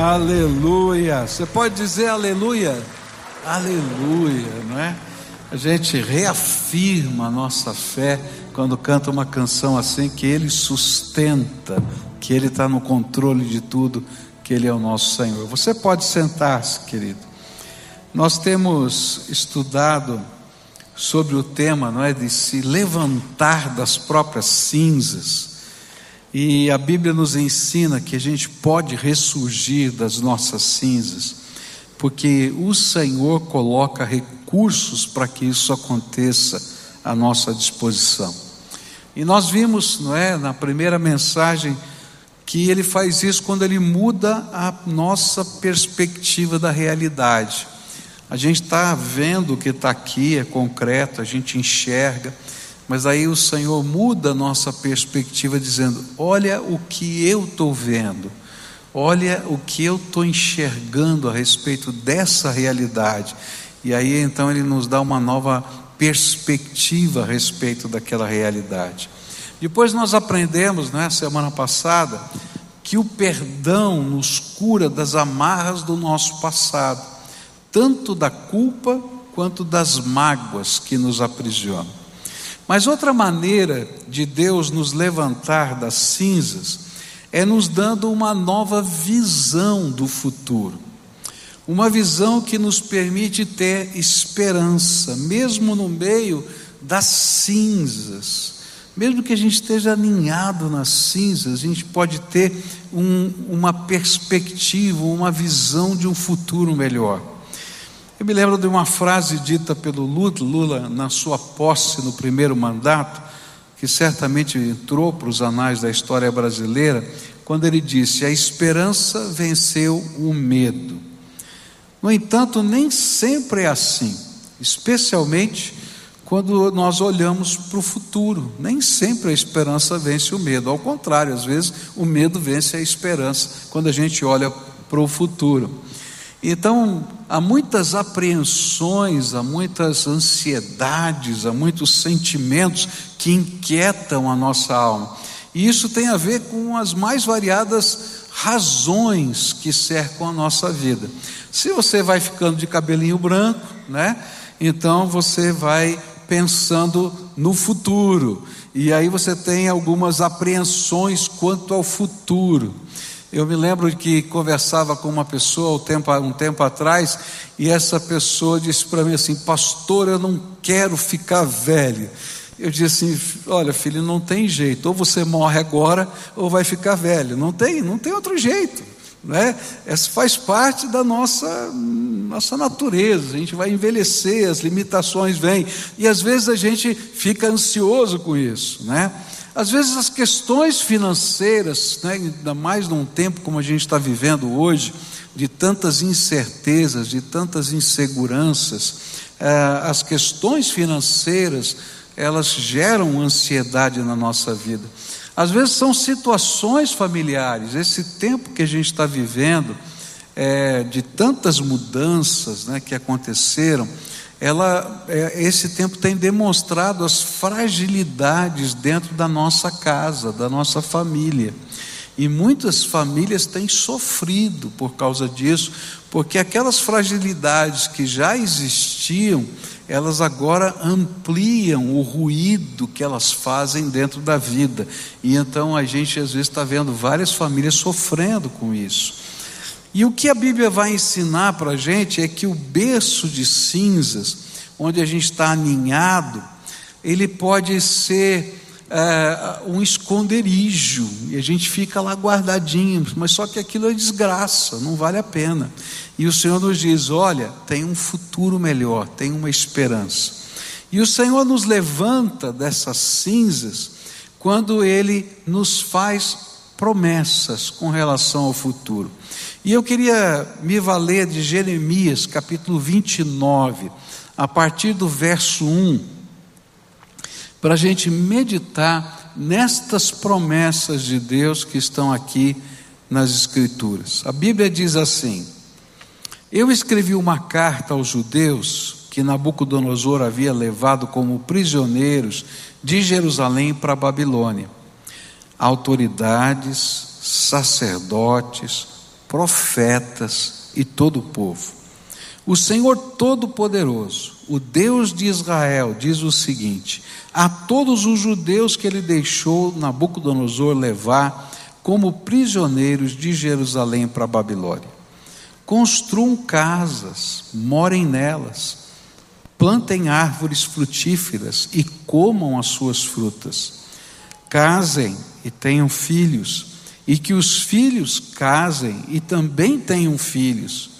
Aleluia. Você pode dizer aleluia? Aleluia, não é? A gente reafirma a nossa fé quando canta uma canção assim, que Ele sustenta, que Ele está no controle de tudo, que Ele é o nosso Senhor. Você pode sentar-se, querido. Nós temos estudado sobre o tema, não é, de se levantar das próprias cinzas. E a Bíblia nos ensina que a gente pode ressurgir das nossas cinzas, porque o Senhor coloca recursos para que isso aconteça à nossa disposição. E nós vimos, não é, na primeira mensagem, que ele faz isso quando ele muda a nossa perspectiva da realidade. A gente está vendo o que está aqui, é concreto, a gente enxerga, mas aí o Senhor muda a nossa perspectiva, dizendo: Olha o que eu estou vendo, olha o que eu estou enxergando a respeito dessa realidade. E aí então Ele nos dá uma nova perspectiva a respeito daquela realidade. Depois nós aprendemos, né, semana passada, que o perdão nos cura das amarras do nosso passado, tanto da culpa quanto das mágoas que nos aprisionam. Mas outra maneira de Deus nos levantar das cinzas é nos dando uma nova visão do futuro. Uma visão que nos permite ter esperança, mesmo no meio das cinzas. Mesmo que a gente esteja aninhado nas cinzas, a gente pode ter um, uma perspectiva, uma visão de um futuro melhor. Eu me lembro de uma frase dita pelo Lula na sua posse no primeiro mandato, que certamente entrou para os anais da história brasileira, quando ele disse: A esperança venceu o medo. No entanto, nem sempre é assim, especialmente quando nós olhamos para o futuro. Nem sempre a esperança vence o medo, ao contrário, às vezes o medo vence a esperança quando a gente olha para o futuro. Então, há muitas apreensões, há muitas ansiedades, há muitos sentimentos que inquietam a nossa alma. E isso tem a ver com as mais variadas razões que cercam a nossa vida. Se você vai ficando de cabelinho branco, né? Então você vai pensando no futuro. E aí você tem algumas apreensões quanto ao futuro. Eu me lembro que conversava com uma pessoa um tempo, um tempo atrás, e essa pessoa disse para mim assim: Pastor, eu não quero ficar velho. Eu disse assim: Olha, filho, não tem jeito, ou você morre agora, ou vai ficar velho. Não tem, não tem outro jeito. Né? Essa faz parte da nossa, nossa natureza. A gente vai envelhecer, as limitações vêm, e às vezes a gente fica ansioso com isso, né? Às vezes as questões financeiras, né, ainda mais num tempo como a gente está vivendo hoje, de tantas incertezas, de tantas inseguranças, eh, as questões financeiras, elas geram ansiedade na nossa vida. Às vezes são situações familiares, esse tempo que a gente está vivendo, é, de tantas mudanças né, que aconteceram, ela, é, esse tempo tem demonstrado as fragilidades dentro da nossa casa, da nossa família. E muitas famílias têm sofrido por causa disso, porque aquelas fragilidades que já existiam, elas agora ampliam o ruído que elas fazem dentro da vida. E então a gente às vezes está vendo várias famílias sofrendo com isso. E o que a Bíblia vai ensinar para a gente é que o berço de cinzas, onde a gente está aninhado, ele pode ser é, um esconderijo, e a gente fica lá guardadinho, mas só que aquilo é desgraça, não vale a pena. E o Senhor nos diz: olha, tem um futuro melhor, tem uma esperança. E o Senhor nos levanta dessas cinzas quando Ele nos faz promessas com relação ao futuro. E eu queria me valer de Jeremias, capítulo 29, a partir do verso 1, para a gente meditar nestas promessas de Deus que estão aqui nas Escrituras. A Bíblia diz assim: Eu escrevi uma carta aos judeus que Nabucodonosor havia levado como prisioneiros de Jerusalém para a Babilônia. Autoridades, sacerdotes, profetas e todo o povo. O Senhor Todo-Poderoso, o Deus de Israel, diz o seguinte: a todos os judeus que ele deixou Nabucodonosor levar como prisioneiros de Jerusalém para a Babilônia. Construam casas, morem nelas, plantem árvores frutíferas e comam as suas frutas. Casem e tenham filhos, e que os filhos casem e também tenham filhos.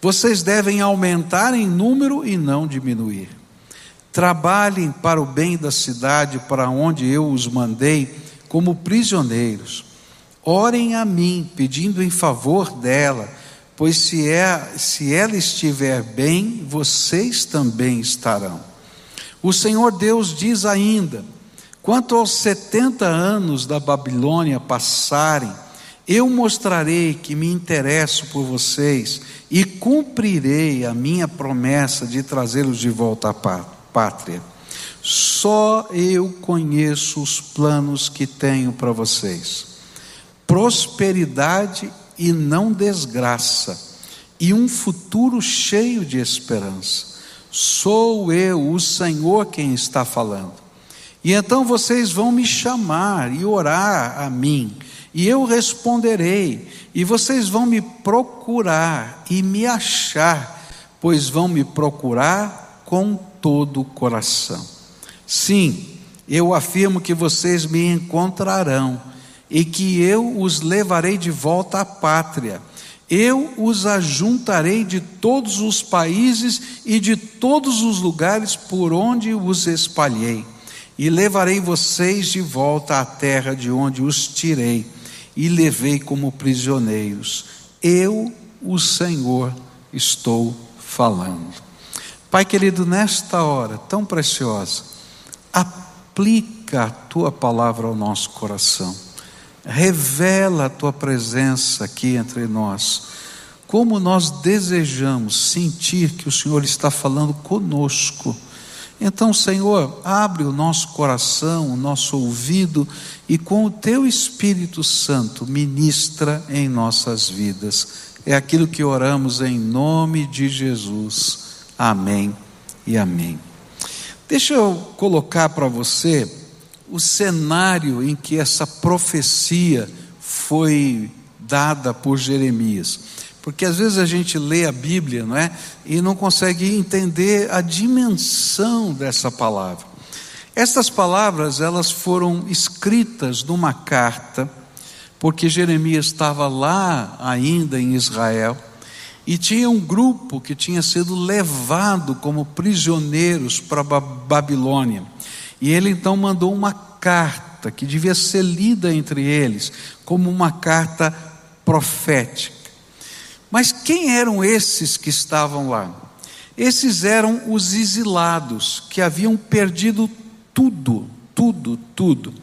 Vocês devem aumentar em número e não diminuir. Trabalhem para o bem da cidade para onde eu os mandei como prisioneiros. Orem a mim, pedindo em favor dela, pois se, é, se ela estiver bem, vocês também estarão. O Senhor Deus diz ainda: quanto aos setenta anos da Babilônia passarem, eu mostrarei que me interesso por vocês e cumprirei a minha promessa de trazê-los de volta à pátria. Só eu conheço os planos que tenho para vocês: prosperidade e não desgraça, e um futuro cheio de esperança. Sou eu, o Senhor, quem está falando. E então vocês vão me chamar e orar a mim e eu responderei, e vocês vão me procurar e me achar, pois vão me procurar com todo o coração. Sim, eu afirmo que vocês me encontrarão e que eu os levarei de volta à pátria. Eu os ajuntarei de todos os países e de todos os lugares por onde os espalhei, e levarei vocês de volta à terra de onde os tirei e levei como prisioneiros. Eu, o Senhor, estou falando. Pai querido, nesta hora tão preciosa, aplica a tua palavra ao nosso coração, revela a tua presença aqui entre nós, como nós desejamos sentir que o Senhor está falando conosco então, Senhor, abre o nosso coração, o nosso ouvido e com o teu Espírito Santo ministra em nossas vidas. É aquilo que oramos em nome de Jesus. Amém e amém. Deixa eu colocar para você o cenário em que essa profecia foi dada por Jeremias. Porque às vezes a gente lê a Bíblia, não é? E não consegue entender a dimensão dessa palavra. Estas palavras, elas foram escritas numa carta, porque Jeremias estava lá ainda em Israel, e tinha um grupo que tinha sido levado como prisioneiros para Babilônia. E ele então mandou uma carta que devia ser lida entre eles como uma carta profética. Mas quem eram esses que estavam lá? Esses eram os exilados que haviam perdido tudo, tudo, tudo.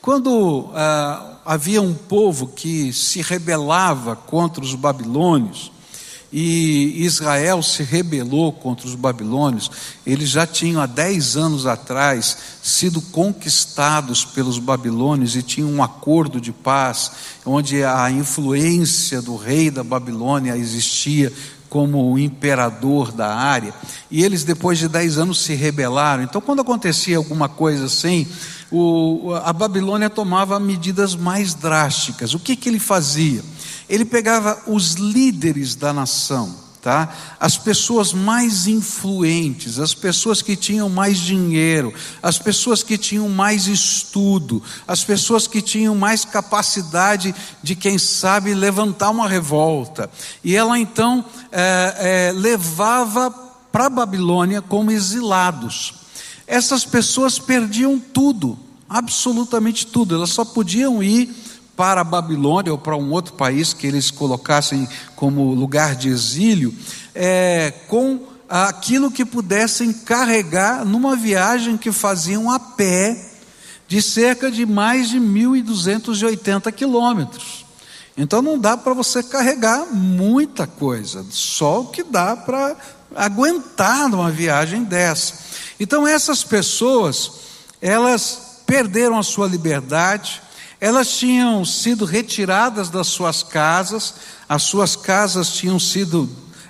Quando ah, havia um povo que se rebelava contra os babilônios, e Israel se rebelou contra os babilônios, eles já tinham há dez anos atrás sido conquistados pelos babilônios e tinham um acordo de paz, onde a influência do rei da Babilônia existia como o imperador da área, e eles depois de dez anos se rebelaram. Então, quando acontecia alguma coisa assim, o, a Babilônia tomava medidas mais drásticas. O que, que ele fazia? Ele pegava os líderes da nação, tá? As pessoas mais influentes, as pessoas que tinham mais dinheiro, as pessoas que tinham mais estudo, as pessoas que tinham mais capacidade de, quem sabe, levantar uma revolta. E ela então é, é, levava para Babilônia como exilados. Essas pessoas perdiam tudo, absolutamente tudo, elas só podiam ir para a Babilônia ou para um outro país que eles colocassem como lugar de exílio, é, com aquilo que pudessem carregar numa viagem que faziam a pé de cerca de mais de 1.280 quilômetros. Então não dá para você carregar muita coisa, só o que dá para aguentar numa viagem dessa. Então essas pessoas, elas perderam a sua liberdade, Elas tinham sido retiradas das suas casas, as suas casas tinham sido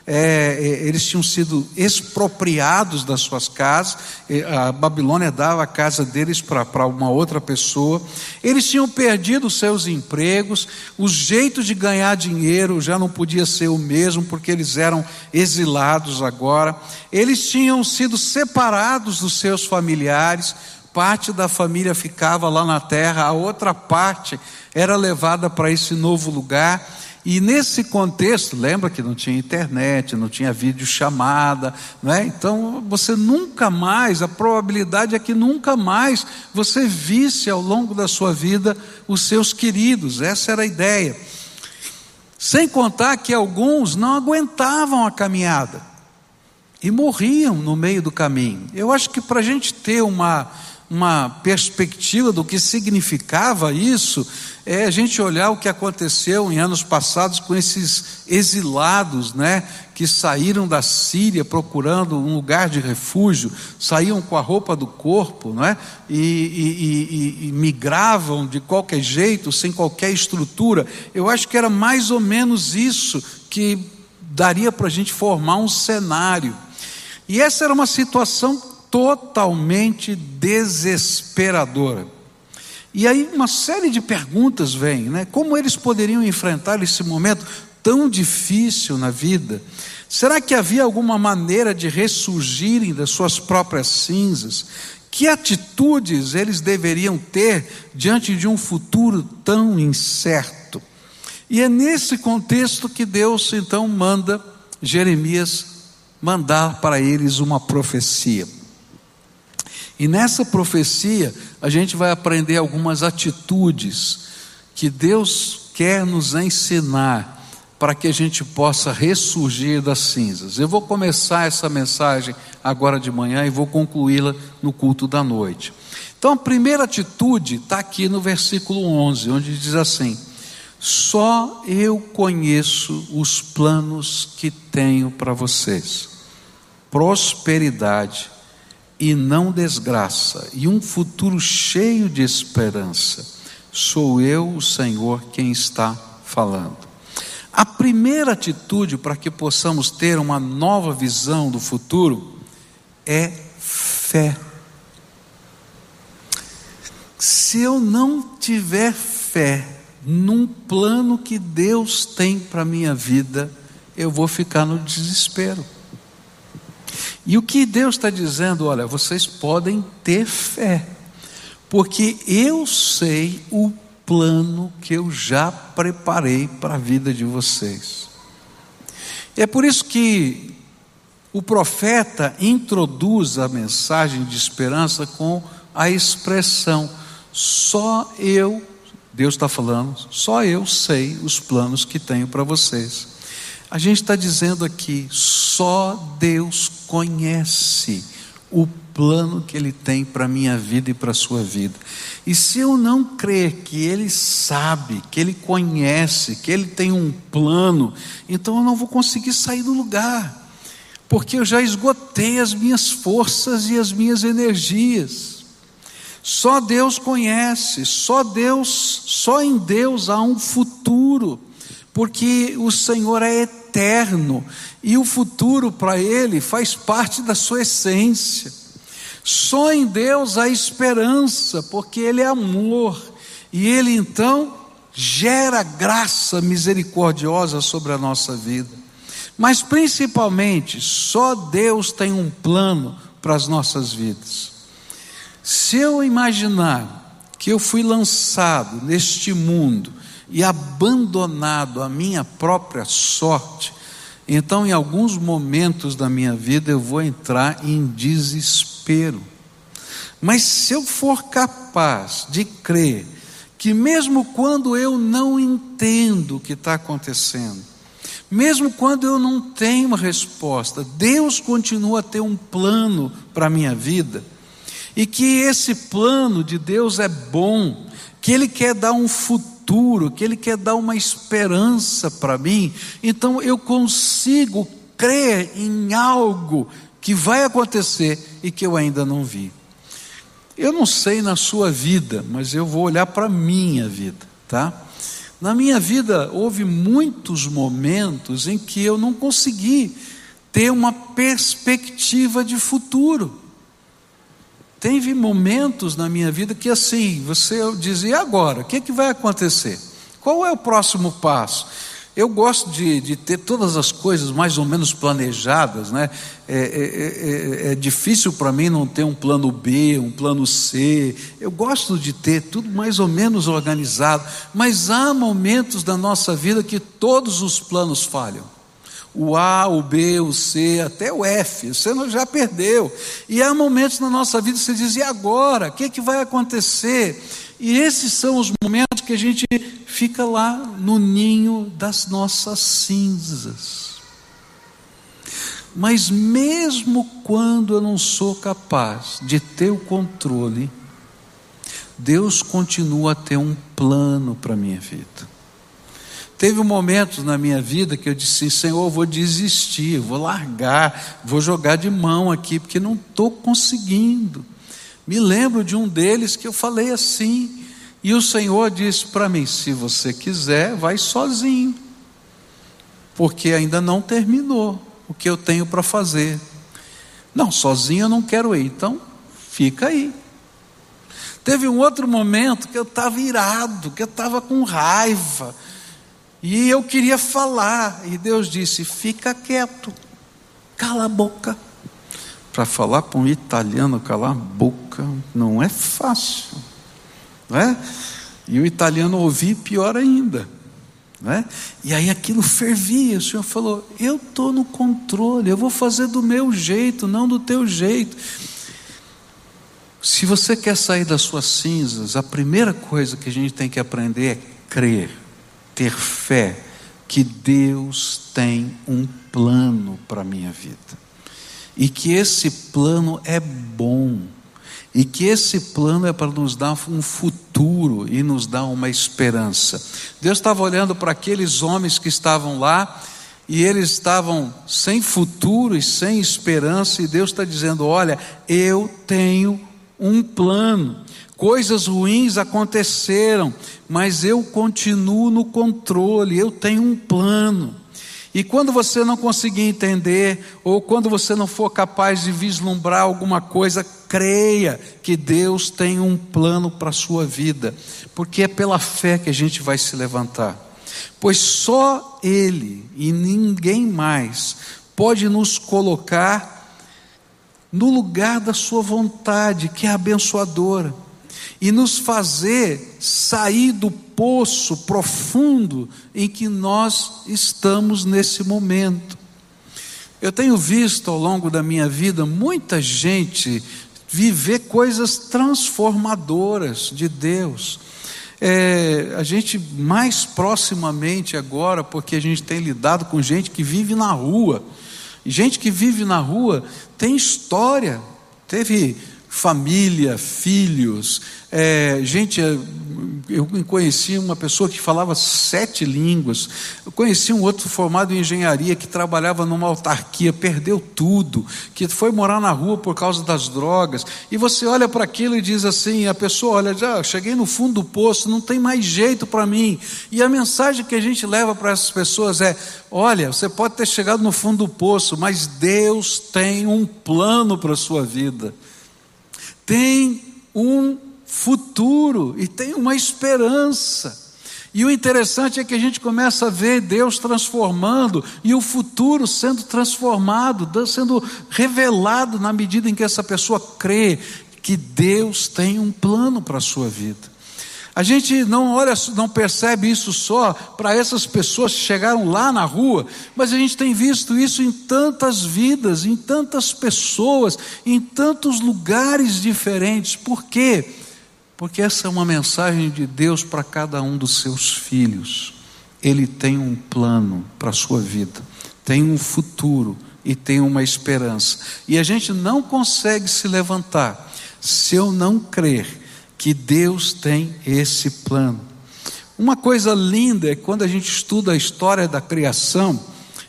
é, é, eles tinham sido expropriados das suas casas, a Babilônia dava a casa deles para uma outra pessoa, eles tinham perdido seus empregos, o jeito de ganhar dinheiro já não podia ser o mesmo, porque eles eram exilados agora, eles tinham sido separados dos seus familiares, parte da família ficava lá na terra, a outra parte era levada para esse novo lugar. E nesse contexto, lembra que não tinha internet, não tinha vídeo chamada, não é? Então você nunca mais, a probabilidade é que nunca mais você visse ao longo da sua vida os seus queridos. Essa era a ideia. Sem contar que alguns não aguentavam a caminhada e morriam no meio do caminho. Eu acho que para a gente ter uma uma perspectiva do que significava isso, é a gente olhar o que aconteceu em anos passados com esses exilados, né, que saíram da Síria procurando um lugar de refúgio, saíam com a roupa do corpo, né, e, e, e, e migravam de qualquer jeito, sem qualquer estrutura. Eu acho que era mais ou menos isso que daria para a gente formar um cenário. E essa era uma situação totalmente desesperadora. E aí uma série de perguntas vem, né? Como eles poderiam enfrentar esse momento tão difícil na vida? Será que havia alguma maneira de ressurgirem das suas próprias cinzas? Que atitudes eles deveriam ter diante de um futuro tão incerto? E é nesse contexto que Deus então manda Jeremias mandar para eles uma profecia. E nessa profecia, a gente vai aprender algumas atitudes que Deus quer nos ensinar para que a gente possa ressurgir das cinzas. Eu vou começar essa mensagem agora de manhã e vou concluí-la no culto da noite. Então, a primeira atitude está aqui no versículo 11, onde diz assim: Só eu conheço os planos que tenho para vocês, prosperidade e não desgraça, e um futuro cheio de esperança. Sou eu, o Senhor, quem está falando. A primeira atitude para que possamos ter uma nova visão do futuro é fé. Se eu não tiver fé num plano que Deus tem para a minha vida, eu vou ficar no desespero. E o que Deus está dizendo, olha, vocês podem ter fé, porque eu sei o plano que eu já preparei para a vida de vocês. É por isso que o profeta introduz a mensagem de esperança com a expressão: só eu, Deus está falando, só eu sei os planos que tenho para vocês. A gente está dizendo aqui, só Deus conhece o plano que Ele tem para a minha vida e para a sua vida. E se eu não crer que Ele sabe, que Ele conhece, que Ele tem um plano, então eu não vou conseguir sair do lugar, porque eu já esgotei as minhas forças e as minhas energias. Só Deus conhece, só Deus, só em Deus há um futuro porque o Senhor é eterno e o futuro para Ele faz parte da sua essência. Só em Deus há esperança, porque Ele é amor e Ele então gera graça misericordiosa sobre a nossa vida. Mas principalmente, só Deus tem um plano para as nossas vidas. Se eu imaginar que eu fui lançado neste mundo e abandonado à minha própria sorte, então em alguns momentos da minha vida eu vou entrar em desespero. Mas se eu for capaz de crer que, mesmo quando eu não entendo o que está acontecendo, mesmo quando eu não tenho resposta, Deus continua a ter um plano para a minha vida, e que esse plano de Deus é bom, que Ele quer dar um futuro futuro, que Ele quer dar uma esperança para mim, então eu consigo crer em algo que vai acontecer e que eu ainda não vi. Eu não sei na sua vida, mas eu vou olhar para a minha vida, tá? Na minha vida houve muitos momentos em que eu não consegui ter uma perspectiva de futuro. Teve momentos na minha vida que assim, você dizia agora, o que, é que vai acontecer? Qual é o próximo passo? Eu gosto de, de, ter todas as coisas mais ou menos planejadas, né? É, é, é, é difícil para mim não ter um plano B, um plano C. Eu gosto de ter tudo mais ou menos organizado, mas há momentos da nossa vida que todos os planos falham. O A, o B, o C, até o F, você já perdeu. E há momentos na nossa vida que você diz: e agora? O que, é que vai acontecer? E esses são os momentos que a gente fica lá no ninho das nossas cinzas. Mas mesmo quando eu não sou capaz de ter o controle, Deus continua a ter um plano para a minha vida. Teve um momento na minha vida que eu disse: Senhor, eu vou desistir, vou largar, vou jogar de mão aqui, porque não estou conseguindo. Me lembro de um deles que eu falei assim, e o Senhor disse para mim: se você quiser, vai sozinho, porque ainda não terminou o que eu tenho para fazer. Não, sozinho eu não quero ir, então fica aí. Teve um outro momento que eu estava irado, que eu estava com raiva, e eu queria falar, e Deus disse: fica quieto, cala a boca. Para falar para um italiano calar a boca não é fácil, não é? E o italiano ouvir pior ainda, é? E aí aquilo fervia. O Senhor falou: Eu estou no controle, eu vou fazer do meu jeito, não do teu jeito. Se você quer sair das suas cinzas, a primeira coisa que a gente tem que aprender é crer, ter fé que Deus tem um plano para a minha vida e que esse plano é bom, e que esse plano é para nos dar um futuro e nos dar uma esperança. Deus estava olhando para aqueles homens que estavam lá, e eles estavam sem futuro e sem esperança, e Deus está dizendo: Olha, eu tenho um plano. Coisas ruins aconteceram, mas eu continuo no controle, eu tenho um plano. E quando você não conseguir entender, ou quando você não for capaz de vislumbrar alguma coisa, creia que Deus tem um plano para a sua vida, porque é pela fé que a gente vai se levantar. Pois só Ele e ninguém mais pode nos colocar no lugar da Sua vontade, que é abençoadora, e nos fazer sair do poço profundo em que nós estamos nesse momento. Eu tenho visto ao longo da minha vida muita gente viver coisas transformadoras de Deus. É, a gente mais proximamente agora, porque a gente tem lidado com gente que vive na rua. Gente que vive na rua tem história, teve família, filhos, é, gente eu conheci uma pessoa que falava sete línguas, eu conheci um outro formado em engenharia que trabalhava numa autarquia, perdeu tudo, que foi morar na rua por causa das drogas, e você olha para aquilo e diz assim: a pessoa olha, já cheguei no fundo do poço, não tem mais jeito para mim, e a mensagem que a gente leva para essas pessoas é: olha, você pode ter chegado no fundo do poço, mas Deus tem um plano para a sua vida, tem um futuro e tem uma esperança. E o interessante é que a gente começa a ver Deus transformando e o futuro sendo transformado, sendo revelado na medida em que essa pessoa crê que Deus tem um plano para a sua vida. A gente não olha, não percebe isso só para essas pessoas que chegaram lá na rua, mas a gente tem visto isso em tantas vidas, em tantas pessoas, em tantos lugares diferentes. Por quê? Porque essa é uma mensagem de Deus para cada um dos seus filhos. Ele tem um plano para a sua vida, tem um futuro e tem uma esperança. E a gente não consegue se levantar se eu não crer que Deus tem esse plano. Uma coisa linda é quando a gente estuda a história da criação,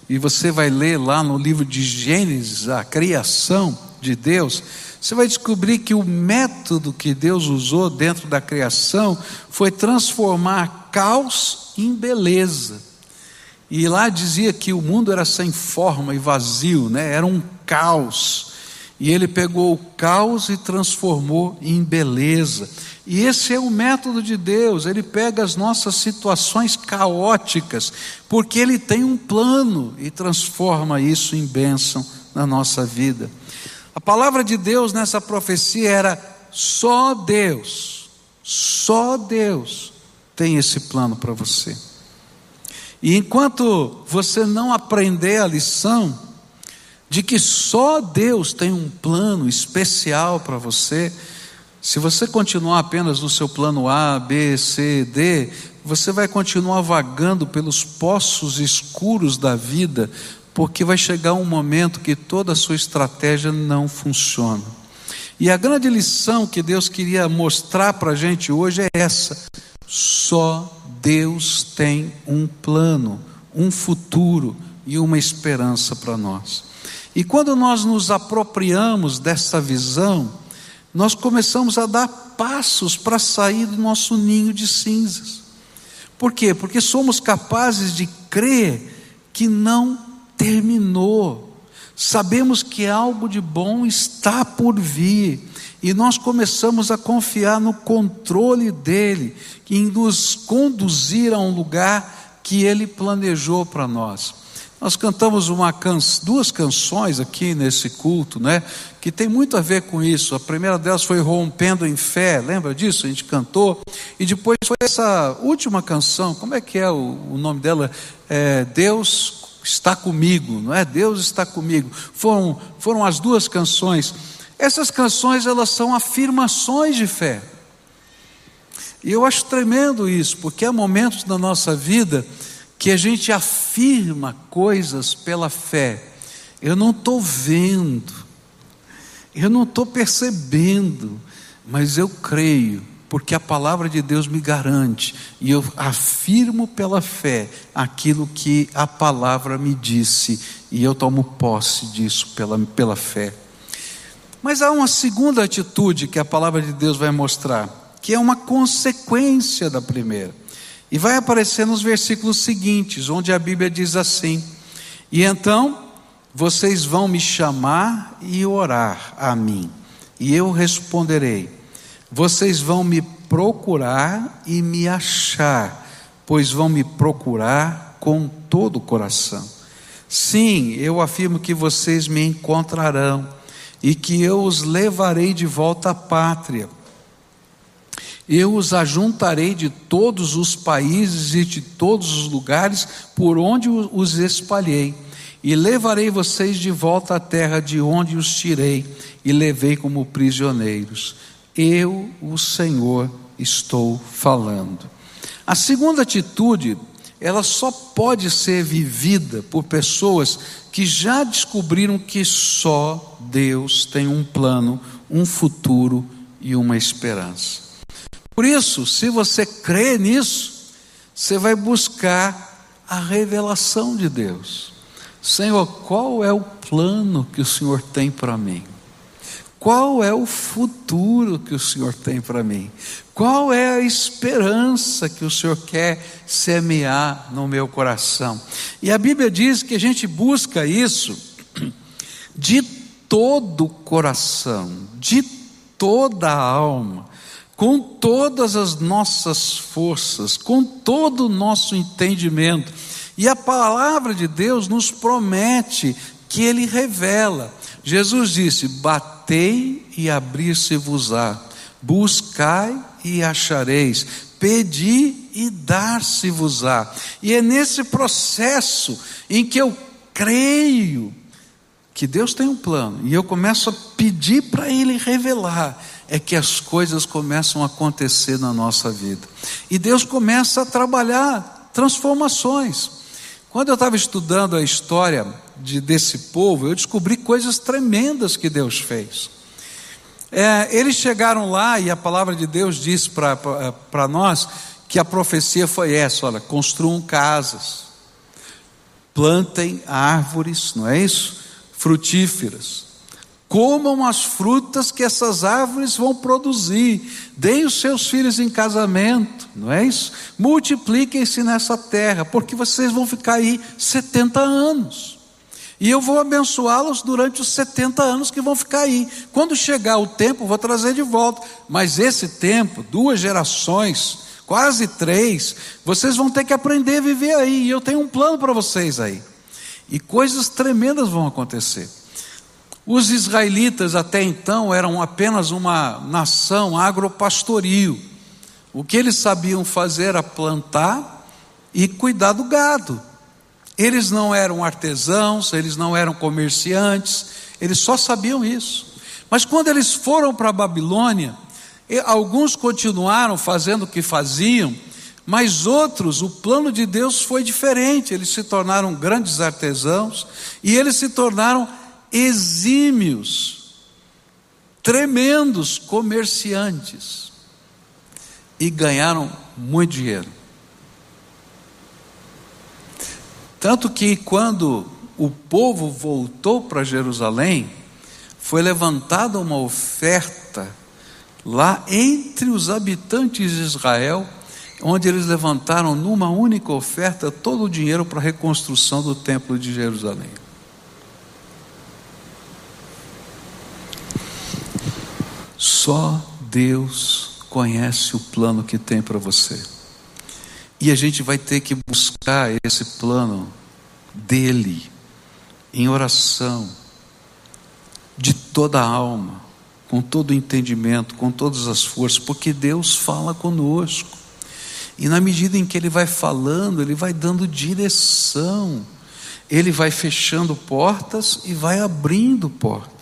e você vai ler lá no livro de Gênesis a criação de Deus, você vai descobrir que o método que Deus usou dentro da criação foi transformar caos em beleza. E lá dizia que o mundo era sem forma e vazio, né? era um caos. E ele pegou o caos e transformou em beleza. E esse é o método de Deus, ele pega as nossas situações caóticas, porque ele tem um plano e transforma isso em bênção na nossa vida. A palavra de Deus nessa profecia era: só Deus, só Deus tem esse plano para você. E enquanto você não aprender a lição de que só Deus tem um plano especial para você, se você continuar apenas no seu plano A, B, C, D, você vai continuar vagando pelos poços escuros da vida, porque vai chegar um momento que toda a sua estratégia não funciona. E a grande lição que Deus queria mostrar para a gente hoje é essa: só Deus tem um plano, um futuro e uma esperança para nós. E quando nós nos apropriamos dessa visão, nós começamos a dar passos para sair do nosso ninho de cinzas. Por quê? Porque somos capazes de crer que não terminou. Sabemos que algo de bom está por vir. E nós começamos a confiar no controle dele, em nos conduzir a um lugar que ele planejou para nós. Nós cantamos uma can... duas canções aqui nesse culto, né? Que tem muito a ver com isso. A primeira delas foi Rompendo em Fé, lembra disso? A gente cantou. E depois foi essa última canção, como é que é o, o nome dela? É, Deus está comigo, não é? Deus está comigo. Foram, foram as duas canções. Essas canções, elas são afirmações de fé. E eu acho tremendo isso, porque há momentos na nossa vida que a gente afirma coisas pela fé. Eu não estou vendo, eu não estou percebendo, mas eu creio, porque a palavra de Deus me garante, e eu afirmo pela fé aquilo que a palavra me disse, e eu tomo posse disso pela, pela fé. Mas há uma segunda atitude que a palavra de Deus vai mostrar, que é uma consequência da primeira. E vai aparecer nos versículos seguintes, onde a Bíblia diz assim: E então vocês vão me chamar e orar a mim, e eu responderei. Vocês vão me procurar e me achar, pois vão me procurar com todo o coração. Sim, eu afirmo que vocês me encontrarão e que eu os levarei de volta à pátria eu os ajuntarei de todos os países e de todos os lugares por onde os espalhei, e levarei vocês de volta à terra de onde os tirei e levei como prisioneiros. Eu, o Senhor, estou falando. A segunda atitude, ela só pode ser vivida por pessoas que já descobriram que só Deus tem um plano, um futuro e uma esperança. Por isso, se você crê nisso, você vai buscar a revelação de Deus. Senhor, qual é o plano que o Senhor tem para mim? Qual é o futuro que o Senhor tem para mim? Qual é a esperança que o Senhor quer semear no meu coração? E a Bíblia diz que a gente busca isso de todo o coração, de toda a alma com todas as nossas forças, com todo o nosso entendimento. E a palavra de Deus nos promete que Ele revela. Jesus disse: Batei e abrir-se-vos-á, buscai e achareis, pedi e dar-se-vos-á. E é nesse processo em que eu creio que Deus tem um plano, e eu começo a pedir para Ele revelar é que as coisas começam a acontecer na nossa vida. E Deus começa a trabalhar transformações. Quando eu estava estudando a história de, desse povo, eu descobri coisas tremendas que Deus fez. É, eles chegaram lá e a palavra de Deus disse para nós que a profecia foi essa: olha, construam casas, plantem árvores, não é isso? Frutíferas, comam as frutas que essas árvores vão produzir, deem os seus filhos em casamento, não é isso? Multipliquem-se nessa terra, porque vocês vão ficar aí 70 anos. E eu vou abençoá-los durante os 70 anos que vão ficar aí. Quando chegar o tempo, vou trazer de volta. Mas esse tempo, duas gerações, quase três, vocês vão ter que aprender a viver aí. E eu tenho um plano para vocês aí. E coisas tremendas vão acontecer. Os israelitas até então eram apenas uma nação agropastoril. O que eles sabiam fazer era plantar e cuidar do gado. Eles não eram artesãos, eles não eram comerciantes, eles só sabiam isso. Mas quando eles foram para a Babilônia, alguns continuaram fazendo o que faziam, mas outros, o plano de Deus foi diferente. Eles se tornaram grandes artesãos e eles se tornaram exímios, tremendos comerciantes e ganharam muito dinheiro. Tanto que quando o povo voltou para Jerusalém, foi levantada uma oferta lá entre os habitantes de Israel, onde eles levantaram numa única oferta todo o dinheiro para a reconstrução do templo de Jerusalém. Só Deus conhece o plano que tem para você. E a gente vai ter que buscar esse plano dele, em oração, de toda a alma, com todo o entendimento, com todas as forças, porque Deus fala conosco. E na medida em que Ele vai falando, Ele vai dando direção, Ele vai fechando portas e vai abrindo portas.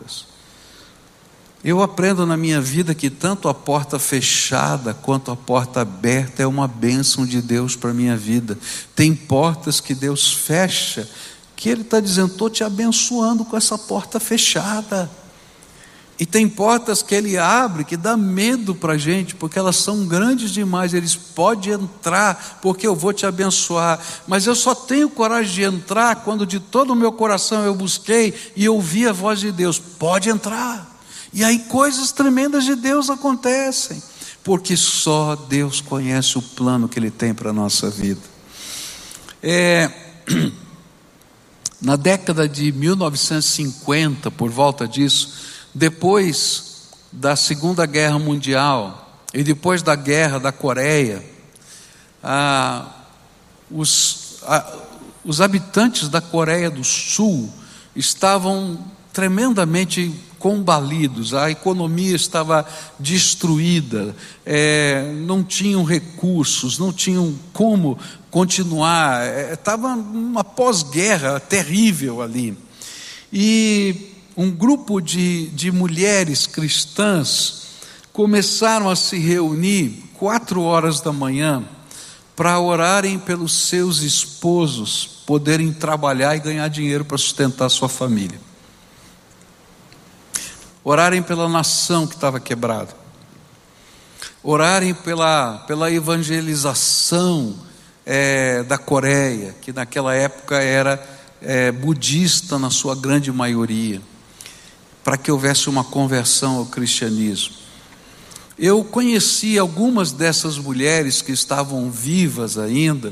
Eu aprendo na minha vida que tanto a porta fechada quanto a porta aberta é uma bênção de Deus para a minha vida. Tem portas que Deus fecha, que Ele está dizendo: estou te abençoando com essa porta fechada. E tem portas que Ele abre que dá medo para a gente, porque elas são grandes demais. Eles podem entrar, porque eu vou te abençoar. Mas eu só tenho coragem de entrar quando de todo o meu coração eu busquei e ouvi a voz de Deus: pode entrar. E aí coisas tremendas de Deus acontecem, porque só Deus conhece o plano que Ele tem para a nossa vida. É, na década de 1950, por volta disso, depois da Segunda Guerra Mundial e depois da Guerra da Coreia, ah, os, ah, os habitantes da Coreia do Sul estavam tremendamente combalidos, a economia estava destruída, é, não tinham recursos, não tinham como continuar, é, estava uma pós-guerra terrível ali. E um grupo de, de mulheres cristãs começaram a se reunir quatro horas da manhã para orarem pelos seus esposos poderem trabalhar e ganhar dinheiro para sustentar sua família orarem pela nação que estava quebrada, orarem pela, pela evangelização é, da Coreia, que naquela época era é, budista na sua grande maioria, para que houvesse uma conversão ao cristianismo. Eu conheci algumas dessas mulheres que estavam vivas ainda,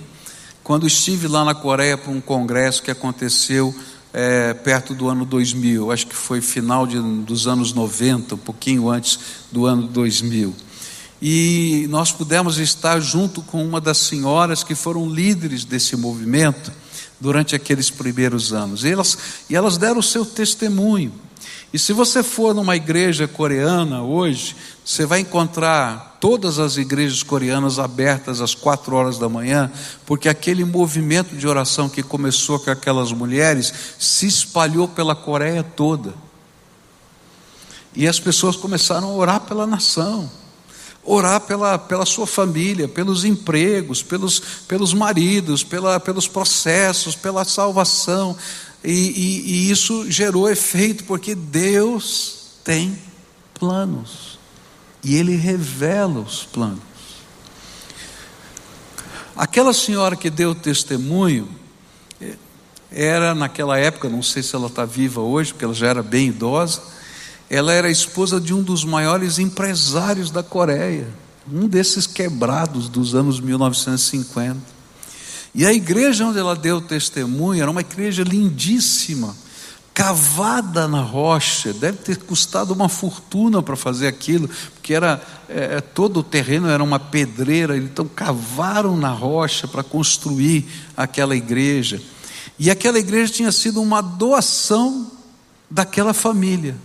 quando estive lá na Coreia para um congresso que aconteceu é, perto do ano 2000, acho que foi final de, dos anos 90, um pouquinho antes do ano 2000. E nós pudemos estar junto com uma das senhoras que foram líderes desse movimento durante aqueles primeiros anos. E elas, e elas deram o seu testemunho. E se você for numa igreja coreana hoje, você vai encontrar todas as igrejas coreanas abertas às quatro horas da manhã, porque aquele movimento de oração que começou com aquelas mulheres se espalhou pela Coreia toda. E as pessoas começaram a orar pela nação, orar pela, pela sua família, pelos empregos, pelos, pelos maridos, pela, pelos processos, pela salvação. E, e, e isso gerou efeito, porque Deus tem planos. E Ele revela os planos. Aquela senhora que deu testemunho, era naquela época, não sei se ela está viva hoje, porque ela já era bem idosa, ela era esposa de um dos maiores empresários da Coreia, um desses quebrados dos anos 1950. E a igreja onde ela deu testemunho era uma igreja lindíssima, cavada na rocha, deve ter custado uma fortuna para fazer aquilo, porque era é, é, todo o terreno era uma pedreira, então cavaram na rocha para construir aquela igreja. E aquela igreja tinha sido uma doação daquela família.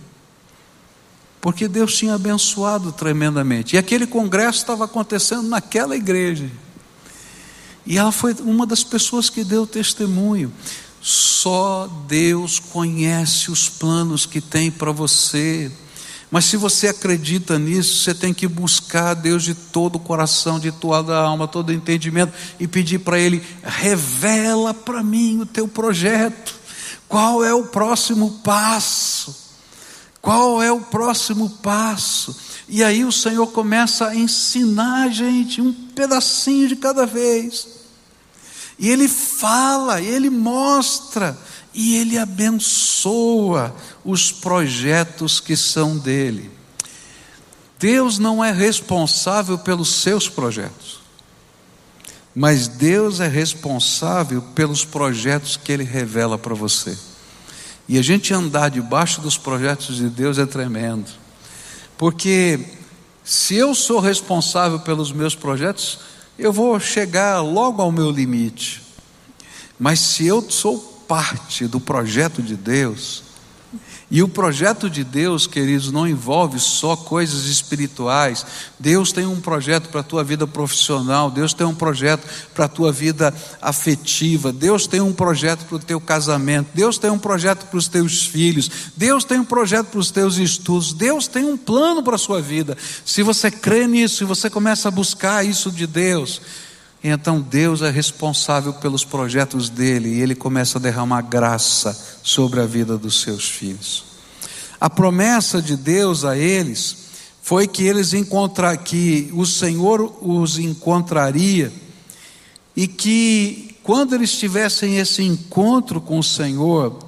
Porque Deus tinha abençoado tremendamente. E aquele congresso estava acontecendo naquela igreja. E ela foi uma das pessoas que deu testemunho. Só Deus conhece os planos que tem para você. Mas se você acredita nisso, você tem que buscar Deus de todo o coração, de toda a alma, todo o entendimento e pedir para Ele: revela para mim o teu projeto. Qual é o próximo passo? Qual é o próximo passo? E aí o Senhor começa a ensinar a gente um pedacinho de cada vez. E ele fala, ele mostra, e ele abençoa os projetos que são dele. Deus não é responsável pelos seus projetos, mas Deus é responsável pelos projetos que ele revela para você. E a gente andar debaixo dos projetos de Deus é tremendo, porque se eu sou responsável pelos meus projetos, eu vou chegar logo ao meu limite. Mas se eu sou parte do projeto de Deus, e o projeto de Deus, queridos, não envolve só coisas espirituais. Deus tem um projeto para a tua vida profissional, Deus tem um projeto para a tua vida afetiva, Deus tem um projeto para o teu casamento, Deus tem um projeto para os teus filhos, Deus tem um projeto para os teus estudos, Deus tem um plano para a sua vida. Se você crê nisso, se você começa a buscar isso de Deus, então Deus é responsável pelos projetos dele e ele começa a derramar graça sobre a vida dos seus filhos. A promessa de Deus a eles foi que eles encontrar que o Senhor os encontraria e que quando eles tivessem esse encontro com o Senhor,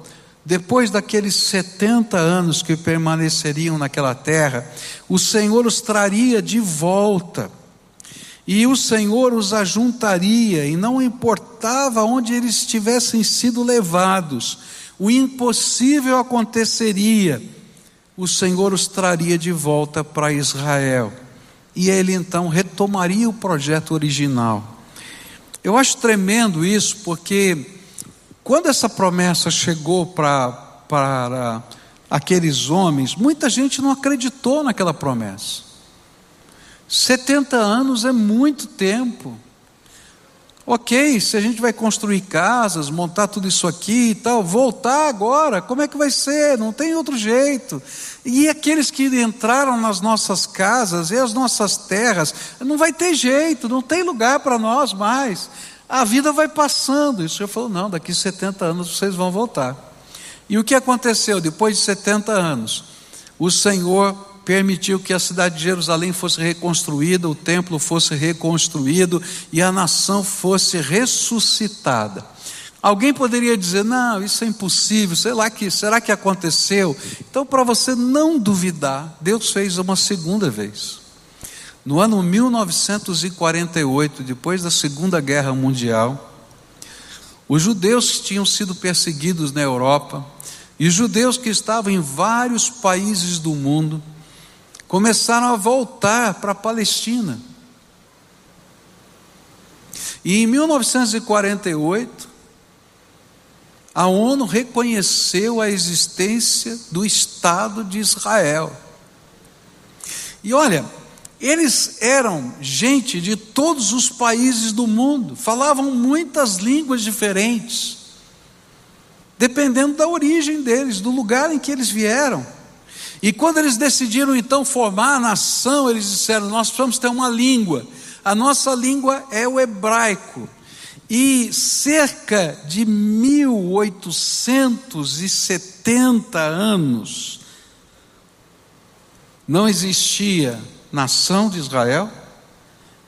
depois daqueles 70 anos que permaneceriam naquela terra, o Senhor os traria de volta e o Senhor os ajuntaria, e não importava onde eles tivessem sido levados, o impossível aconteceria, o Senhor os traria de volta para Israel. E ele então retomaria o projeto original. Eu acho tremendo isso, porque quando essa promessa chegou para, para aqueles homens, muita gente não acreditou naquela promessa. 70 anos é muito tempo. Ok, se a gente vai construir casas, montar tudo isso aqui e tal, voltar agora, como é que vai ser? Não tem outro jeito. E aqueles que entraram nas nossas casas e as nossas terras, não vai ter jeito, não tem lugar para nós mais. A vida vai passando. E o Senhor falou: não, daqui 70 anos vocês vão voltar. E o que aconteceu depois de 70 anos? O Senhor permitiu que a cidade de Jerusalém fosse reconstruída, o templo fosse reconstruído e a nação fosse ressuscitada. Alguém poderia dizer: não, isso é impossível, sei lá que, será que aconteceu? Então, para você não duvidar, Deus fez uma segunda vez. No ano 1948, depois da Segunda Guerra Mundial, os judeus que tinham sido perseguidos na Europa, e judeus que estavam em vários países do mundo, começaram a voltar para a Palestina. E em 1948, a ONU reconheceu a existência do Estado de Israel. E olha, eles eram gente de todos os países do mundo, falavam muitas línguas diferentes, dependendo da origem deles, do lugar em que eles vieram. E quando eles decidiram então formar a nação, eles disseram: Nós precisamos ter uma língua. A nossa língua é o hebraico. E cerca de 1870 anos não existia nação de Israel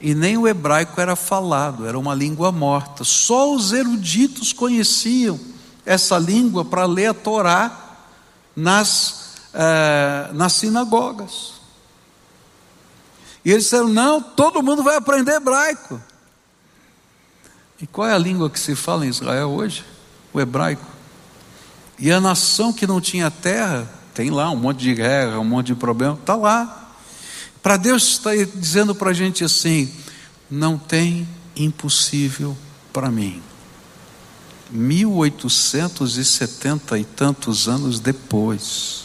e nem o hebraico era falado, era uma língua morta. Só os eruditos conheciam essa língua para ler a Torá nas é, nas sinagogas. E eles disseram: não, todo mundo vai aprender hebraico. E qual é a língua que se fala em Israel hoje? O hebraico. E a nação que não tinha terra, tem lá um monte de guerra, um monte de problema, está lá. Para Deus está dizendo para a gente assim: não tem impossível para mim. 1870 e tantos anos depois,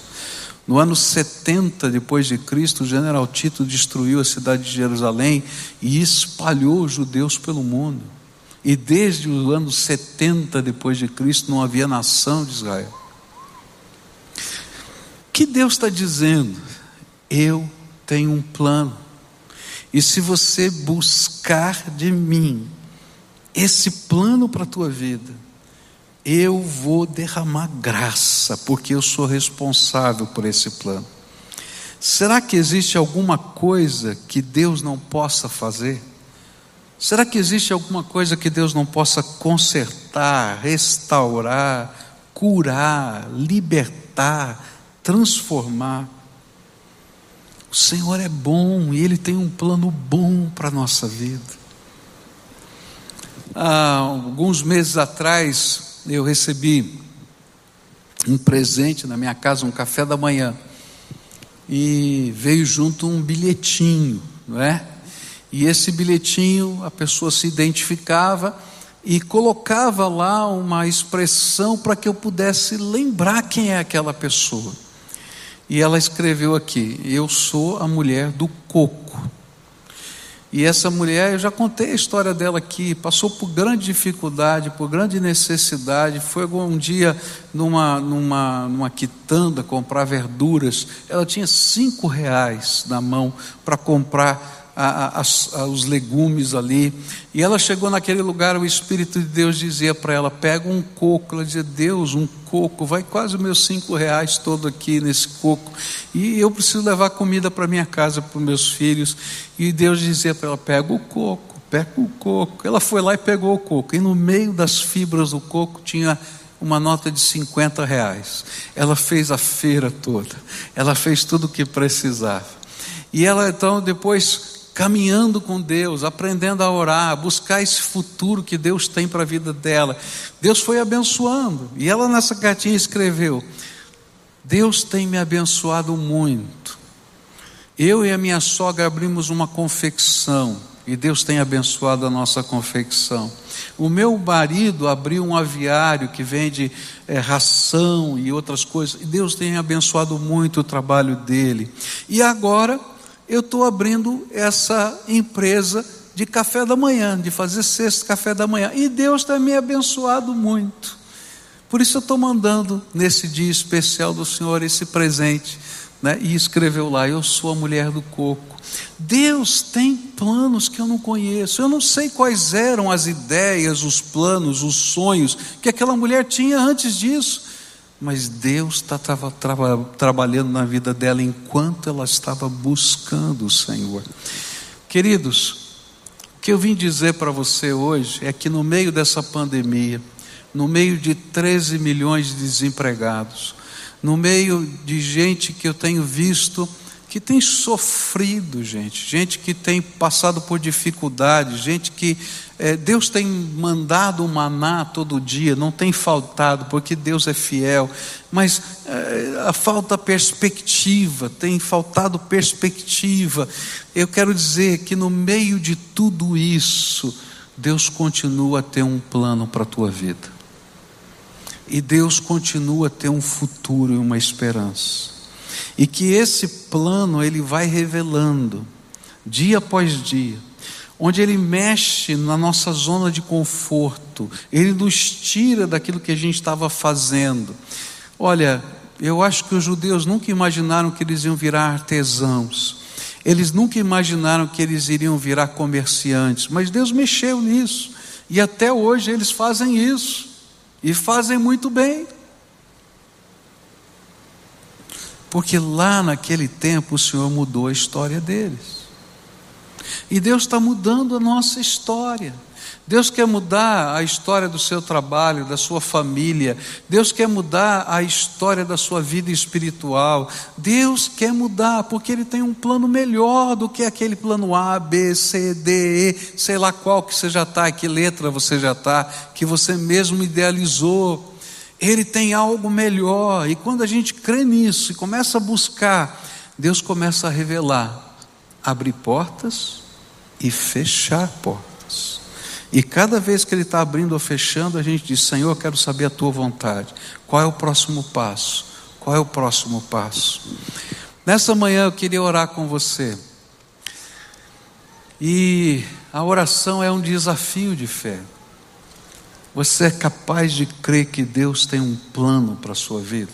no ano 70 depois de Cristo, o general Tito destruiu a cidade de Jerusalém e espalhou os judeus pelo mundo. E desde o ano 70 depois de Cristo não havia nação de Israel. Que Deus está dizendo? Eu tenho um plano. E se você buscar de mim esse plano para a tua vida, eu vou derramar graça, porque eu sou responsável por esse plano. Será que existe alguma coisa que Deus não possa fazer? Será que existe alguma coisa que Deus não possa consertar, restaurar, curar, libertar, transformar? O Senhor é bom e Ele tem um plano bom para a nossa vida. Há alguns meses atrás, eu recebi um presente na minha casa, um café da manhã, e veio junto um bilhetinho, não é? E esse bilhetinho a pessoa se identificava e colocava lá uma expressão para que eu pudesse lembrar quem é aquela pessoa. E ela escreveu aqui: Eu sou a mulher do coco. E essa mulher, eu já contei a história dela aqui, passou por grande dificuldade, por grande necessidade, foi um dia numa, numa, numa quitanda comprar verduras, ela tinha cinco reais na mão para comprar a, a, a, os legumes ali. E ela chegou naquele lugar, o Espírito de Deus dizia para ela: pega um coco. Ela dizia: Deus, um coco, vai quase os meus cinco reais todo aqui nesse coco. E eu preciso levar comida para minha casa, para os meus filhos. E Deus dizia para ela: pega o coco, pega o coco. Ela foi lá e pegou o coco. E no meio das fibras do coco tinha uma nota de 50 reais. Ela fez a feira toda, ela fez tudo o que precisava. E ela então depois caminhando com Deus, aprendendo a orar, buscar esse futuro que Deus tem para a vida dela. Deus foi abençoando. E ela nessa cartinha escreveu: Deus tem me abençoado muito. Eu e a minha sogra abrimos uma confecção e Deus tem abençoado a nossa confecção. O meu marido abriu um aviário que vende é, ração e outras coisas, e Deus tem abençoado muito o trabalho dele. E agora eu estou abrindo essa empresa de café da manhã, de fazer sexto café da manhã. E Deus tem me abençoado muito. Por isso eu estou mandando nesse dia especial do Senhor esse presente. Né? E escreveu lá: Eu sou a mulher do coco. Deus tem planos que eu não conheço. Eu não sei quais eram as ideias, os planos, os sonhos que aquela mulher tinha antes disso mas Deus estava tra tra trabalhando na vida dela enquanto ela estava buscando o Senhor. Queridos, o que eu vim dizer para você hoje é que no meio dessa pandemia, no meio de 13 milhões de desempregados, no meio de gente que eu tenho visto que tem sofrido, gente, gente que tem passado por dificuldades, gente que é, Deus tem mandado o maná todo dia, não tem faltado, porque Deus é fiel, mas é, a falta perspectiva, tem faltado perspectiva. Eu quero dizer que no meio de tudo isso, Deus continua a ter um plano para a tua vida, e Deus continua a ter um futuro e uma esperança. E que esse plano ele vai revelando dia após dia, onde ele mexe na nossa zona de conforto, ele nos tira daquilo que a gente estava fazendo. Olha, eu acho que os judeus nunca imaginaram que eles iam virar artesãos. Eles nunca imaginaram que eles iriam virar comerciantes, mas Deus mexeu nisso. E até hoje eles fazem isso. E fazem muito bem. Porque lá naquele tempo o Senhor mudou a história deles. E Deus está mudando a nossa história. Deus quer mudar a história do seu trabalho, da sua família. Deus quer mudar a história da sua vida espiritual. Deus quer mudar porque Ele tem um plano melhor do que aquele plano A, B, C, D, E, sei lá qual que você já está, que letra você já está, que você mesmo idealizou. Ele tem algo melhor. E quando a gente crê nisso e começa a buscar, Deus começa a revelar, abrir portas e fechar portas. E cada vez que Ele está abrindo ou fechando, a gente diz: Senhor, eu quero saber a tua vontade. Qual é o próximo passo? Qual é o próximo passo? Nessa manhã eu queria orar com você. E a oração é um desafio de fé. Você é capaz de crer que Deus tem um plano para a sua vida?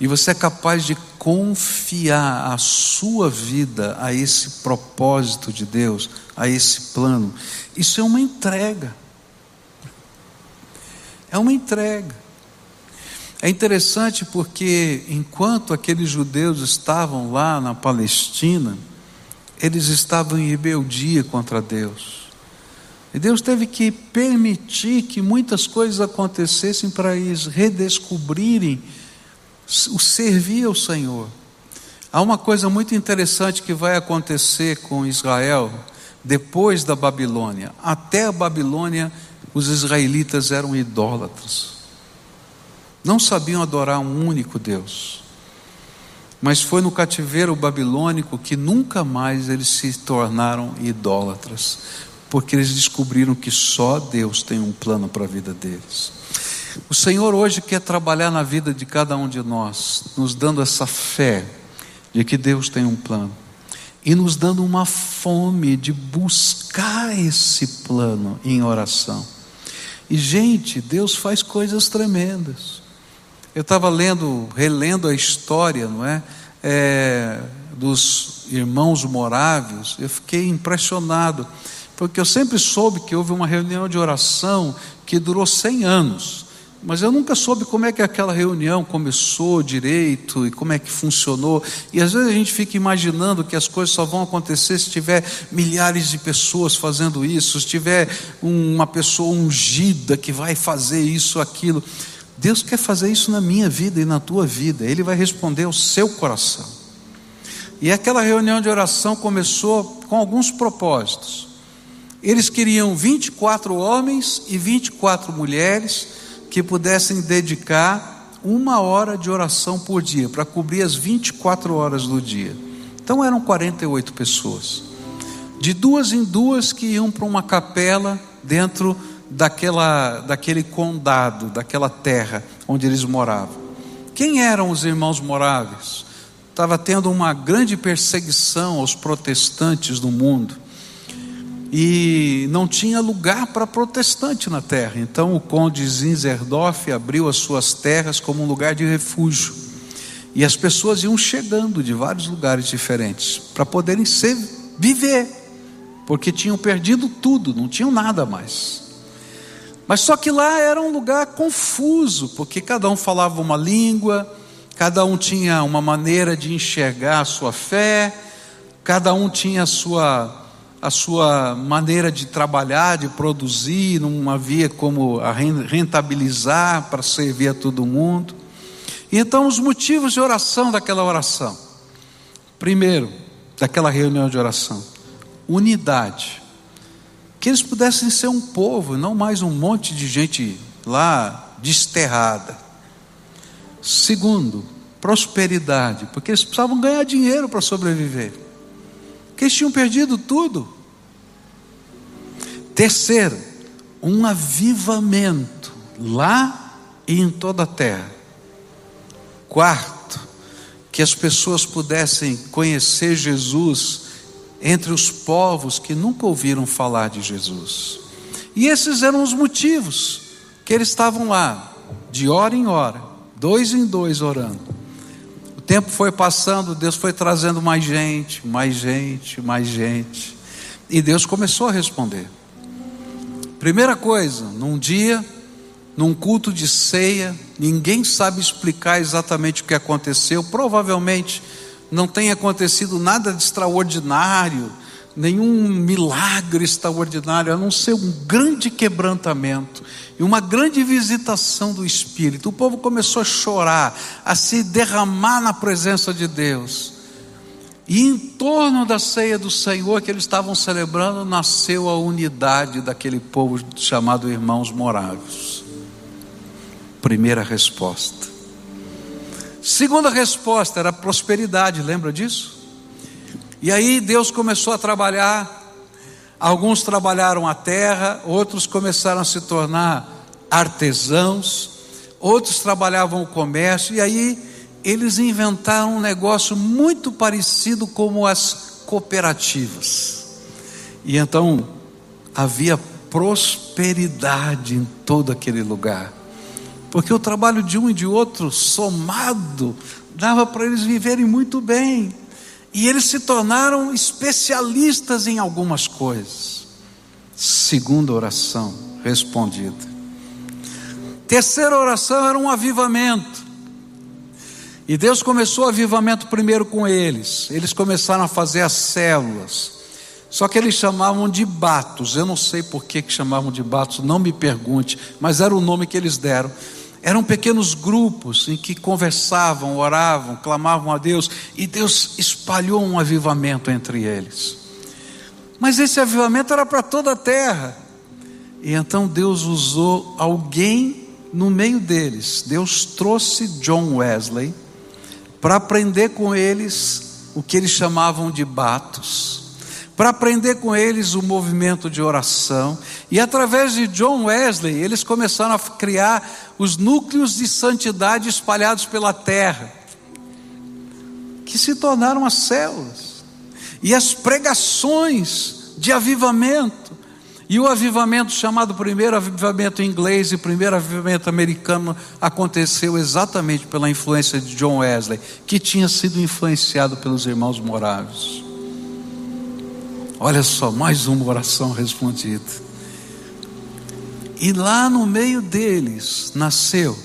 E você é capaz de confiar a sua vida a esse propósito de Deus, a esse plano. Isso é uma entrega. É uma entrega. É interessante porque enquanto aqueles judeus estavam lá na Palestina, eles estavam em rebeldia contra Deus. E Deus teve que permitir que muitas coisas acontecessem para eles redescobrirem o servir ao Senhor. Há uma coisa muito interessante que vai acontecer com Israel depois da Babilônia. Até a Babilônia, os israelitas eram idólatras. Não sabiam adorar um único Deus. Mas foi no cativeiro babilônico que nunca mais eles se tornaram idólatras, porque eles descobriram que só Deus tem um plano para a vida deles. O Senhor hoje quer trabalhar na vida de cada um de nós, nos dando essa fé de que Deus tem um plano e nos dando uma fome de buscar esse plano em oração. E, gente, Deus faz coisas tremendas. Eu estava lendo, relendo a história, não é? é? Dos irmãos morávios, eu fiquei impressionado, porque eu sempre soube que houve uma reunião de oração que durou 100 anos. Mas eu nunca soube como é que aquela reunião começou direito e como é que funcionou. E às vezes a gente fica imaginando que as coisas só vão acontecer se tiver milhares de pessoas fazendo isso, se tiver uma pessoa ungida que vai fazer isso, aquilo. Deus quer fazer isso na minha vida e na tua vida. Ele vai responder ao seu coração. E aquela reunião de oração começou com alguns propósitos. Eles queriam 24 homens e 24 mulheres que pudessem dedicar uma hora de oração por dia, para cobrir as 24 horas do dia. Então eram 48 pessoas. De duas em duas que iam para uma capela dentro daquela, daquele condado, daquela terra onde eles moravam. Quem eram os irmãos moráveis? Estava tendo uma grande perseguição aos protestantes no mundo e não tinha lugar para protestante na terra. Então o conde Zinzerdorf abriu as suas terras como um lugar de refúgio. E as pessoas iam chegando de vários lugares diferentes para poderem ser, viver, porque tinham perdido tudo, não tinham nada mais. Mas só que lá era um lugar confuso, porque cada um falava uma língua, cada um tinha uma maneira de enxergar a sua fé, cada um tinha a sua a sua maneira de trabalhar, de produzir, não havia como rentabilizar para servir a todo mundo. E então os motivos de oração daquela oração. Primeiro, daquela reunião de oração, unidade. Que eles pudessem ser um povo, não mais um monte de gente lá desterrada. Segundo, prosperidade, porque eles precisavam ganhar dinheiro para sobreviver. Porque eles tinham perdido tudo. Terceiro, um avivamento lá e em toda a terra. Quarto, que as pessoas pudessem conhecer Jesus entre os povos que nunca ouviram falar de Jesus. E esses eram os motivos que eles estavam lá, de hora em hora, dois em dois orando. O tempo foi passando, Deus foi trazendo mais gente, mais gente, mais gente. E Deus começou a responder. Primeira coisa, num dia, num culto de ceia, ninguém sabe explicar exatamente o que aconteceu, provavelmente não tem acontecido nada de extraordinário, nenhum milagre extraordinário, a não ser um grande quebrantamento e uma grande visitação do Espírito. O povo começou a chorar, a se derramar na presença de Deus. E em torno da ceia do Senhor que eles estavam celebrando, nasceu a unidade daquele povo chamado Irmãos Moráveis. Primeira resposta. Segunda resposta era prosperidade, lembra disso? E aí Deus começou a trabalhar. Alguns trabalharam a terra, outros começaram a se tornar artesãos, outros trabalhavam o comércio, e aí eles inventaram um negócio muito parecido como as cooperativas. E então havia prosperidade em todo aquele lugar. Porque o trabalho de um e de outro somado dava para eles viverem muito bem. E eles se tornaram especialistas em algumas coisas. Segunda oração respondida. Terceira oração era um avivamento. E Deus começou o avivamento primeiro com eles. Eles começaram a fazer as células. Só que eles chamavam de batos. Eu não sei por que, que chamavam de batos, não me pergunte, mas era o nome que eles deram. Eram pequenos grupos em que conversavam, oravam, clamavam a Deus, e Deus espalhou um avivamento entre eles. Mas esse avivamento era para toda a terra. E então Deus usou alguém no meio deles. Deus trouxe John Wesley para aprender com eles o que eles chamavam de batos, para aprender com eles o movimento de oração, e através de John Wesley, eles começaram a criar os núcleos de santidade espalhados pela terra, que se tornaram as células, e as pregações de avivamento, e o avivamento chamado primeiro avivamento inglês e primeiro avivamento americano aconteceu exatamente pela influência de John Wesley, que tinha sido influenciado pelos irmãos moráveis. Olha só, mais uma oração respondida. E lá no meio deles nasceu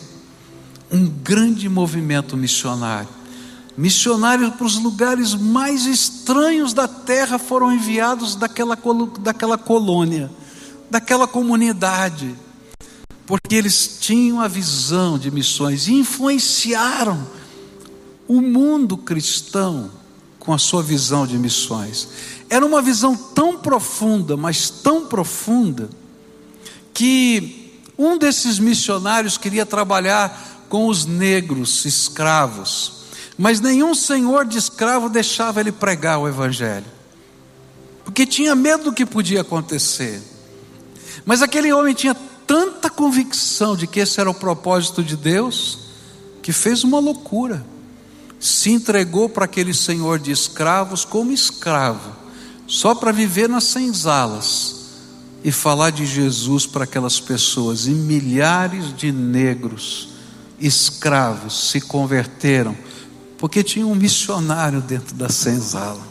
um grande movimento missionário. Missionários para os lugares mais estranhos da terra foram enviados daquela, daquela colônia, daquela comunidade, porque eles tinham a visão de missões e influenciaram o mundo cristão com a sua visão de missões. Era uma visão tão profunda, mas tão profunda, que um desses missionários queria trabalhar com os negros escravos mas nenhum senhor de escravo deixava ele pregar o Evangelho, porque tinha medo do que podia acontecer. Mas aquele homem tinha tanta convicção de que esse era o propósito de Deus, que fez uma loucura. Se entregou para aquele senhor de escravos como escravo, só para viver nas senzalas e falar de Jesus para aquelas pessoas. E milhares de negros escravos se converteram porque tinha um missionário dentro da senzala.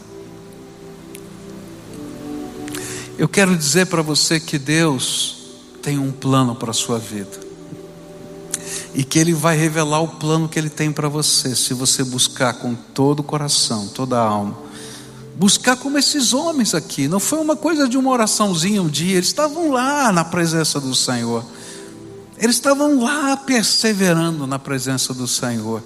Eu quero dizer para você que Deus tem um plano para a sua vida. E que Ele vai revelar o plano que Ele tem para você, se você buscar com todo o coração, toda a alma. Buscar como esses homens aqui, não foi uma coisa de uma oraçãozinha um dia, eles estavam lá na presença do Senhor, eles estavam lá perseverando na presença do Senhor.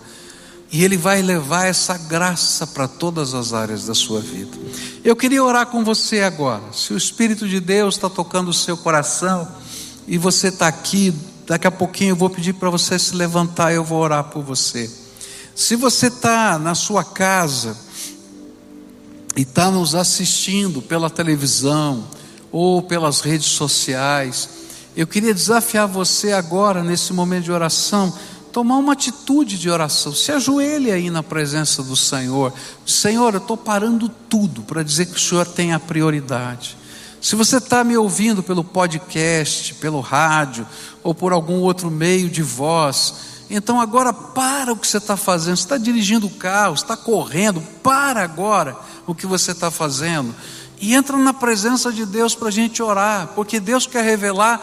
E Ele vai levar essa graça para todas as áreas da sua vida. Eu queria orar com você agora. Se o Espírito de Deus está tocando o seu coração e você está aqui, daqui a pouquinho eu vou pedir para você se levantar e eu vou orar por você. Se você está na sua casa e está nos assistindo pela televisão ou pelas redes sociais, eu queria desafiar você agora, nesse momento de oração, tomar uma atitude de oração. Se ajoelhe aí na presença do Senhor. Senhor, eu estou parando tudo para dizer que o Senhor tem a prioridade. Se você está me ouvindo pelo podcast, pelo rádio ou por algum outro meio de voz, então agora para o que você está fazendo. Você está dirigindo o carro, está correndo, para agora o que você está fazendo e entra na presença de Deus para a gente orar, porque Deus quer revelar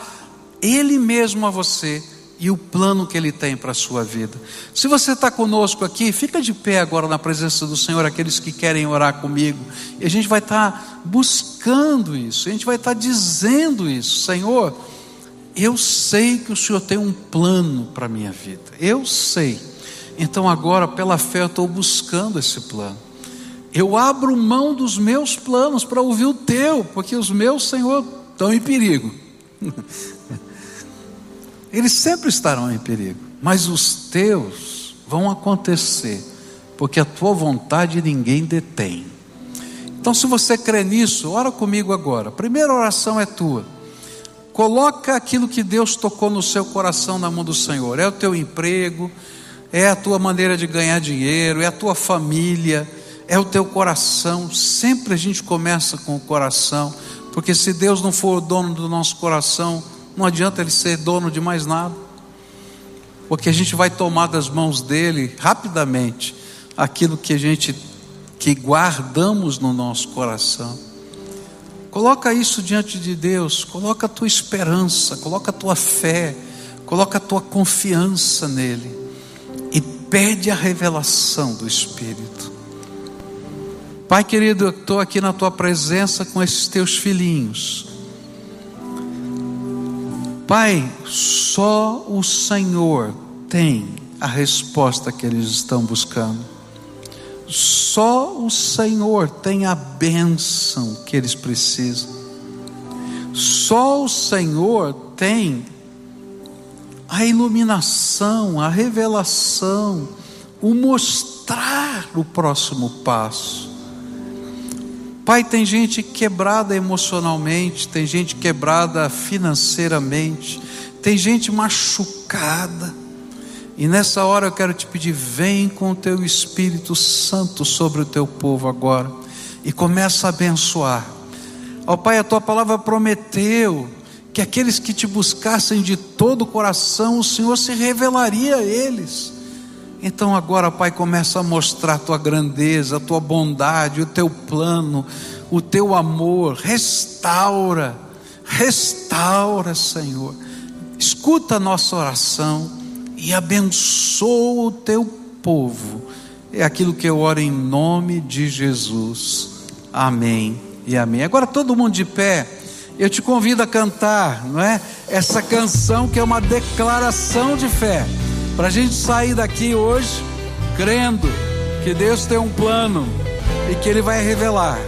Ele mesmo a você e o plano que Ele tem para a sua vida. Se você está conosco aqui, fica de pé agora na presença do Senhor, aqueles que querem orar comigo, e a gente vai estar tá buscando isso, a gente vai estar tá dizendo isso, Senhor. Eu sei que o Senhor tem um plano para a minha vida, eu sei. Então agora, pela fé, eu estou buscando esse plano. Eu abro mão dos meus planos para ouvir o teu, porque os meus, Senhor, estão em perigo. Eles sempre estarão em perigo, mas os teus vão acontecer, porque a tua vontade ninguém detém. Então, se você crê nisso, ora comigo agora. A primeira oração é tua. Coloca aquilo que Deus tocou no seu coração na mão do Senhor. É o teu emprego, é a tua maneira de ganhar dinheiro, é a tua família, é o teu coração. Sempre a gente começa com o coração, porque se Deus não for o dono do nosso coração, não adianta ele ser dono de mais nada, porque a gente vai tomar das mãos dele rapidamente aquilo que a gente que guardamos no nosso coração. Coloca isso diante de Deus, coloca a tua esperança, coloca a tua fé, coloca a tua confiança nele e pede a revelação do Espírito. Pai querido, eu estou aqui na tua presença com esses teus filhinhos. Pai, só o Senhor tem a resposta que eles estão buscando. Só o Senhor tem a bênção que eles precisam. Só o Senhor tem a iluminação, a revelação, o mostrar o próximo passo. Pai, tem gente quebrada emocionalmente, tem gente quebrada financeiramente, tem gente machucada. E nessa hora eu quero te pedir: vem com o teu Espírito Santo sobre o teu povo agora e começa a abençoar. Ó Pai, a tua palavra prometeu que aqueles que te buscassem de todo o coração, o Senhor se revelaria a eles. Então agora, Pai, começa a mostrar a tua grandeza, a tua bondade, o teu plano, o teu amor. Restaura, restaura, Senhor. Escuta a nossa oração e abençoa o teu povo. É aquilo que eu oro em nome de Jesus. Amém e amém. Agora todo mundo de pé. Eu te convido a cantar, não é? Essa canção que é uma declaração de fé. Para a gente sair daqui hoje crendo que Deus tem um plano e que Ele vai revelar.